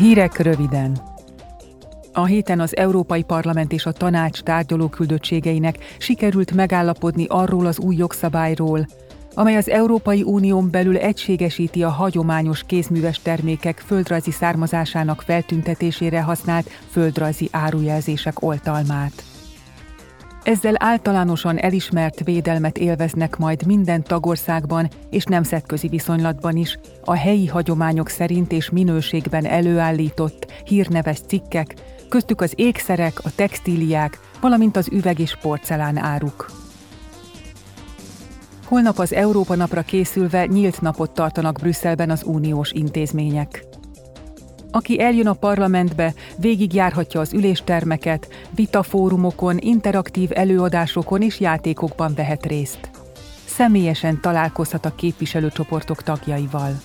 Hírek röviden. A héten az Európai Parlament és a Tanács tárgyaló küldöttségeinek sikerült megállapodni arról az új jogszabályról, amely az Európai Unión belül egységesíti a hagyományos kézműves termékek földrajzi származásának feltüntetésére használt földrajzi árujelzések oltalmát. Ezzel általánosan elismert védelmet élveznek majd minden tagországban és nemzetközi viszonylatban is a helyi hagyományok szerint és minőségben előállított, hírneves cikkek, köztük az ékszerek, a textíliák, valamint az üveg és porcelán áruk. Holnap az Európa napra készülve nyílt napot tartanak Brüsszelben az uniós intézmények. Aki eljön a parlamentbe, végigjárhatja az üléstermeket, vitafórumokon, interaktív előadásokon és játékokban vehet részt. Személyesen találkozhat a képviselőcsoportok tagjaival.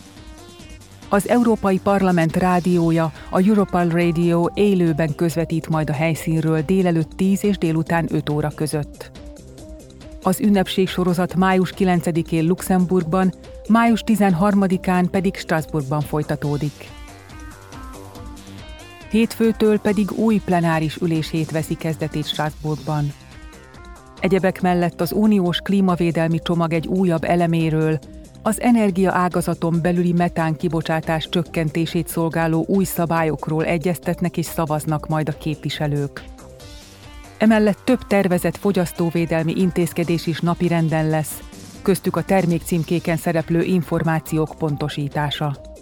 Az Európai Parlament rádiója, a Europal Radio élőben közvetít majd a helyszínről délelőtt 10 és délután 5 óra között. Az ünnepség sorozat május 9-én Luxemburgban, május 13-án pedig Strasbourgban folytatódik. Hétfőtől pedig új plenáris ülését veszi kezdetét Strasbourgban. Egyebek mellett az uniós klímavédelmi csomag egy újabb eleméről, az energia ágazaton belüli metán kibocsátás csökkentését szolgáló új szabályokról egyeztetnek és szavaznak majd a képviselők. Emellett több tervezett fogyasztóvédelmi intézkedés is napirenden lesz, köztük a termékcímkéken szereplő információk pontosítása.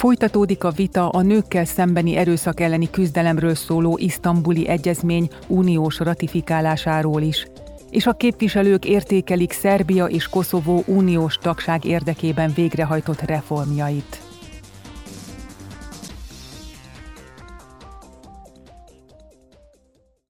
Folytatódik a vita a nőkkel szembeni erőszak elleni küzdelemről szóló isztambuli egyezmény uniós ratifikálásáról is, és a képviselők értékelik Szerbia és Koszovó uniós tagság érdekében végrehajtott reformjait.